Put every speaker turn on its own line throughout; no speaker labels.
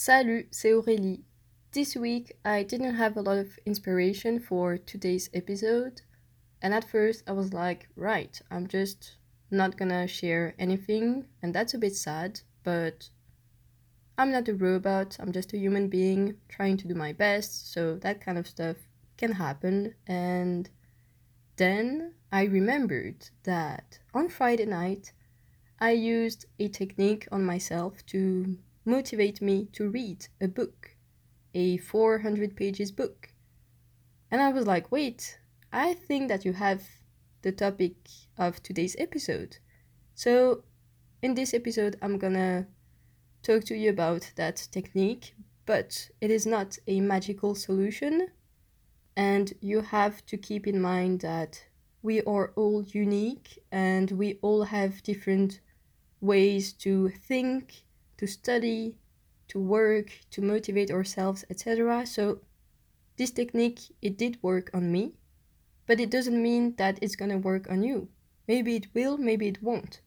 Salut, c'est Aurélie. This week I didn't have a lot of inspiration for today's episode, and at first I was like, right, I'm just not gonna share anything, and that's a bit sad, but I'm not a robot, I'm just a human being trying to do my best, so that kind of stuff can happen. And then I remembered that on Friday night I used a technique on myself to motivate me to read a book, a 400 pages book. And I was like, wait, I think that you have the topic of today's episode. So, in this episode, I'm gonna talk to you about that technique, but it is not a magical solution. And you have to keep in mind that we are all unique and we all have different ways to think to study, to work, to motivate ourselves, etc. So this technique it did work on me, but it doesn't mean that it's going to work on you. Maybe it will, maybe it won't.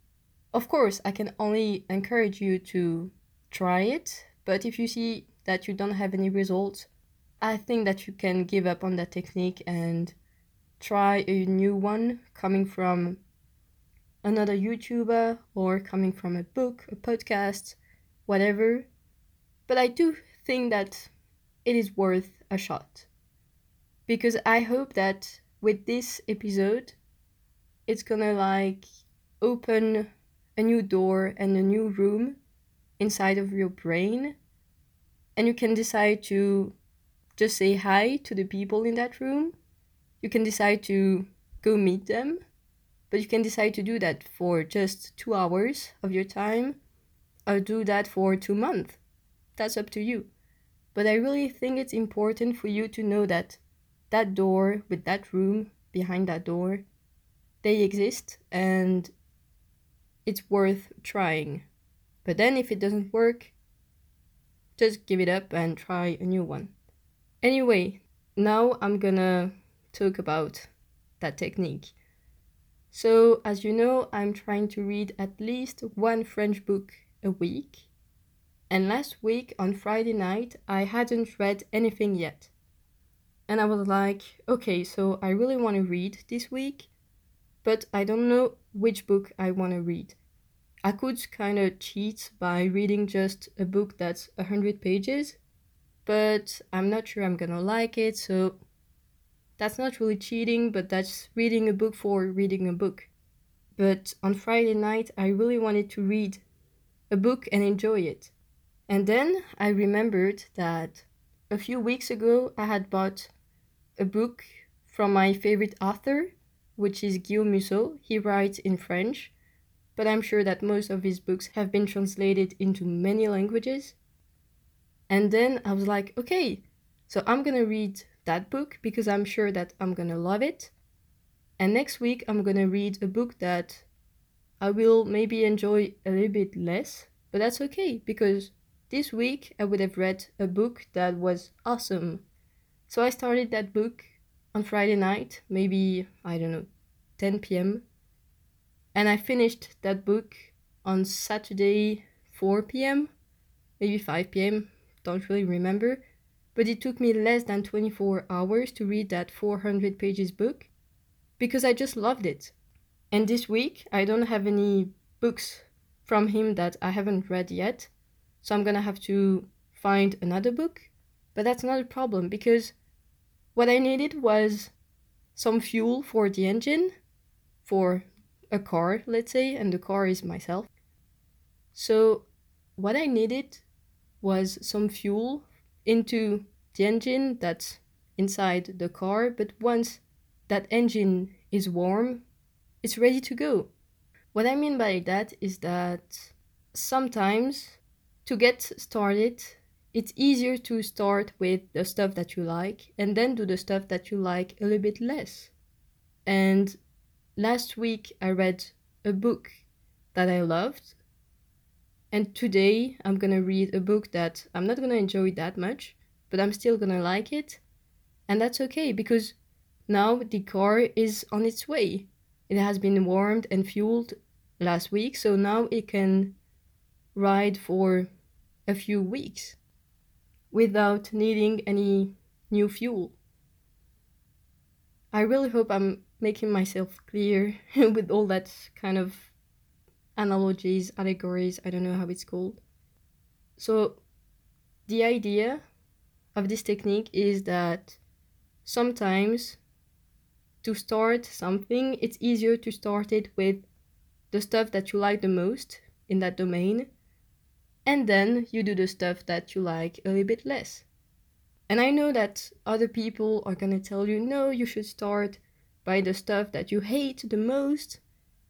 Of course, I can only encourage you to try it, but if you see that you don't have any results, I think that you can give up on that technique and try a new one coming from another YouTuber or coming from a book, a podcast, whatever. But I do think that it is worth a shot. Because I hope that with this episode, it's gonna like open a new door and a new room inside of your brain. And you can decide to just say hi to the people in that room. You can decide to go meet them. But you can decide to do that for just two hours of your time or do that for two months. That's up to you. But I really think it's important for you to know that that door with that room behind that door, they exist and it's worth trying. But then if it doesn't work, just give it up and try a new one. Anyway, now I'm gonna talk about that technique. So, as you know, I'm trying to read at least one French book a week. And last week on Friday night, I hadn't read anything yet. And I was like, okay, so I really want to read this week, but I don't know which book I want to read. I could kind of cheat by reading just a book that's 100 pages, but I'm not sure I'm gonna like it, so that's not really cheating, but that's reading a book for reading a book. But on Friday night, I really wanted to read a book and enjoy it. And then I remembered that a few weeks ago I had bought a book from my favorite author, which is Guillaume Musso. He writes in French, but I'm sure that most of his books have been translated into many languages. And then I was like, okay, so I'm gonna read that book because I'm sure that I'm gonna love it. And next week I'm gonna read a book that I will maybe enjoy a little bit less, but that's okay because this week I would have read a book that was awesome. So I started that book on Friday night, maybe, I don't know, 10 p.m. And I finished that book on Saturday, 4 p.m., maybe 5 p.m., don't really remember. But it took me less than 24 hours to read that 400 pages book because I just loved it. And this week, I don't have any books from him that I haven't read yet. So I'm gonna have to find another book. But that's not a problem because what I needed was some fuel for the engine, for a car, let's say, and the car is myself. So what I needed was some fuel into the engine that's inside the car, but once that engine is warm, it's ready to go. What I mean by that is that sometimes to get started, it's easier to start with the stuff that you like and then do the stuff that you like a little bit less. And last week I read a book that I loved. And today I'm gonna read a book that I'm not gonna enjoy that much, but I'm still gonna like it. And that's okay because now the car is on its way. It has been warmed and fueled last week, so now it can ride for a few weeks. without needing any new fuel. I really hope I'm making myself clear with all that kind of analogies, allegories, I don't know how it's called. So, the idea of this technique is that sometimes to start something, it's easier to start it with the stuff that you like the most in that domain, and then you do the stuff that you like a little bit less. And I know that other people are gonna tell you, no, you should start by the stuff that you hate the most,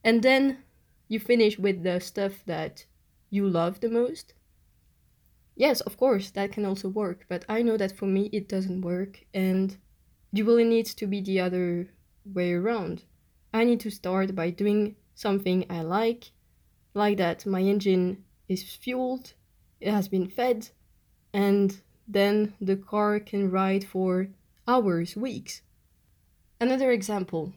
and then you finish with the stuff that you love the most. Yes, of course, that can also work, but I know that for me it doesn't work, and you really need to be the other way around. I need to start by doing something I like, like that my engine is fueled, it has been fed, and then the car can ride for hours, weeks. Another example,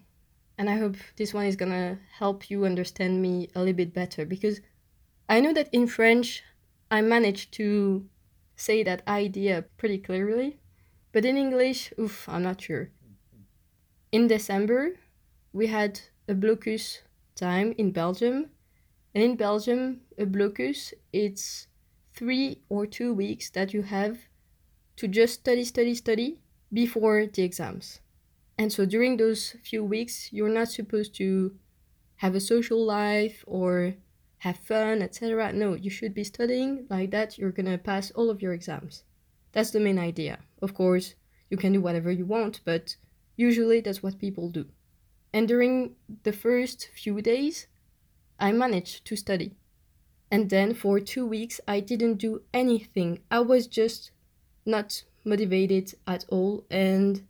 and I hope this one is gonna help you understand me a little bit better because I know that in French I managed to say that idea pretty clearly, but in English, oof, I'm not sure. In December, we had a blocus time in Belgium, and in Belgium, a blocus it's three or two weeks that you have to just study, study, study before the exams. And so during those few weeks, you're not supposed to have a social life or have fun, etc. No, you should be studying like that. You're gonna pass all of your exams. That's the main idea. Of course, you can do whatever you want, but usually that's what people do. And during the first few days, I managed to study. And then for two weeks, I didn't do anything. I was just not motivated at all. And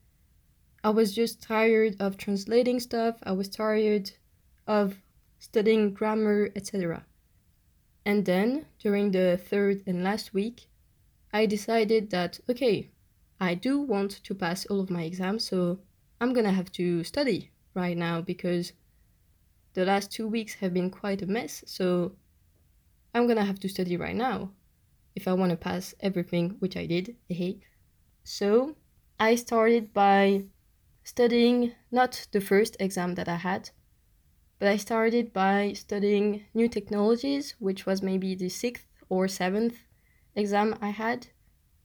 I was just tired of translating stuff. I was tired of studying grammar, etc. And then, during the third and last week, I decided that, okay, I do want to pass all of my exams, so I'm gonna have to study right now because the last two weeks have been quite a mess, so I'm gonna have to study right now if I want to pass everything, which I did. Hey. So I started by studying not the first exam that I had, but I started by studying new technologies, which was maybe the sixth or seventh exam I had.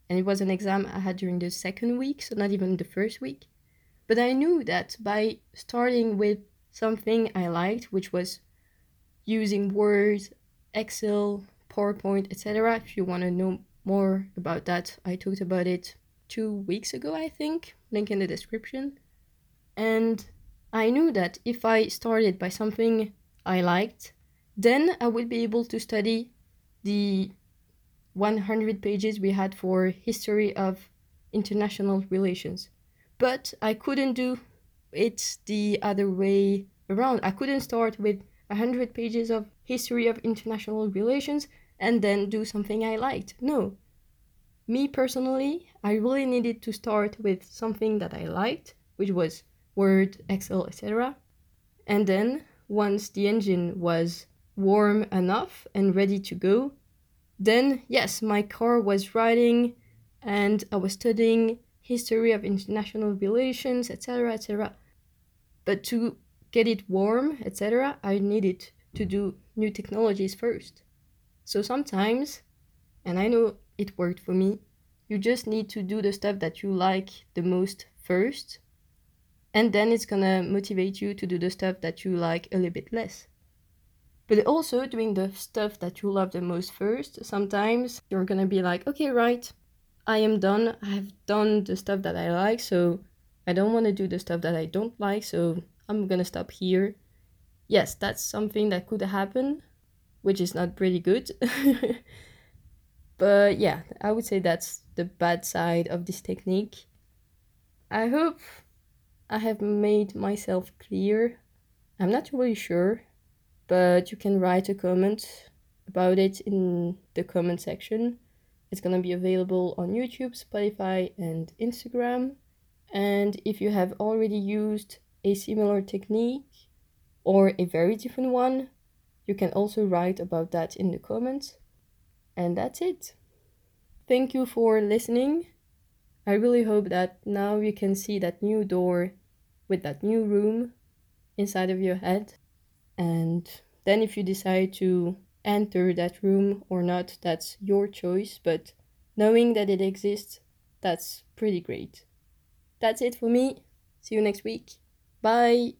And it was an exam I had during the second week, so not even the first week. But I knew that by starting with something I liked, which was using Word, Excel, PowerPoint, etc. If you want to know more about that, I talked about it two weeks ago, I think. Link in the description. And I knew that if I started by something I liked, then I would be able to study the 100 pages we had for history of international relations. But I couldn't do it the other way around. I couldn't start with 100 pages of history of international relations and then do something I liked. No. Me personally, I really needed to start with something that I liked, which was Word, Excel, etc. And then, once the engine was warm enough and ready to go, then yes, my car was riding and I was studying history of international relations, etc., etc. But to get it warm, etc., I needed to do new technologies first. So sometimes, and I know it worked for me, you just need to do the stuff that you like the most first, and then it's gonna motivate you to do the stuff that you like a little bit less. But also, doing the stuff that you love the most first, sometimes you're gonna be like, okay, right, I am done. I have done the stuff that I like, so I don't wanna do the stuff that I don't like, so I'm gonna stop here. Yes, that's something that could happen, which is not pretty good. but yeah, I would say that's the bad side of this technique. I hope I have made myself clear. I'm not really sure, but you can write a comment about it in the comment section. It's gonna be available on YouTube, Spotify, and Instagram. And if you have already used a similar technique or a very different one, you can also write about that in the comments. And that's it. thank you for listening. I really hope that now you can see that new door with that new room inside of your head. And then, if you decide to enter that room or not, that's your choice. But knowing that it exists, that's pretty great. That's it for me. See you next week. Bye.